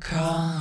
Come.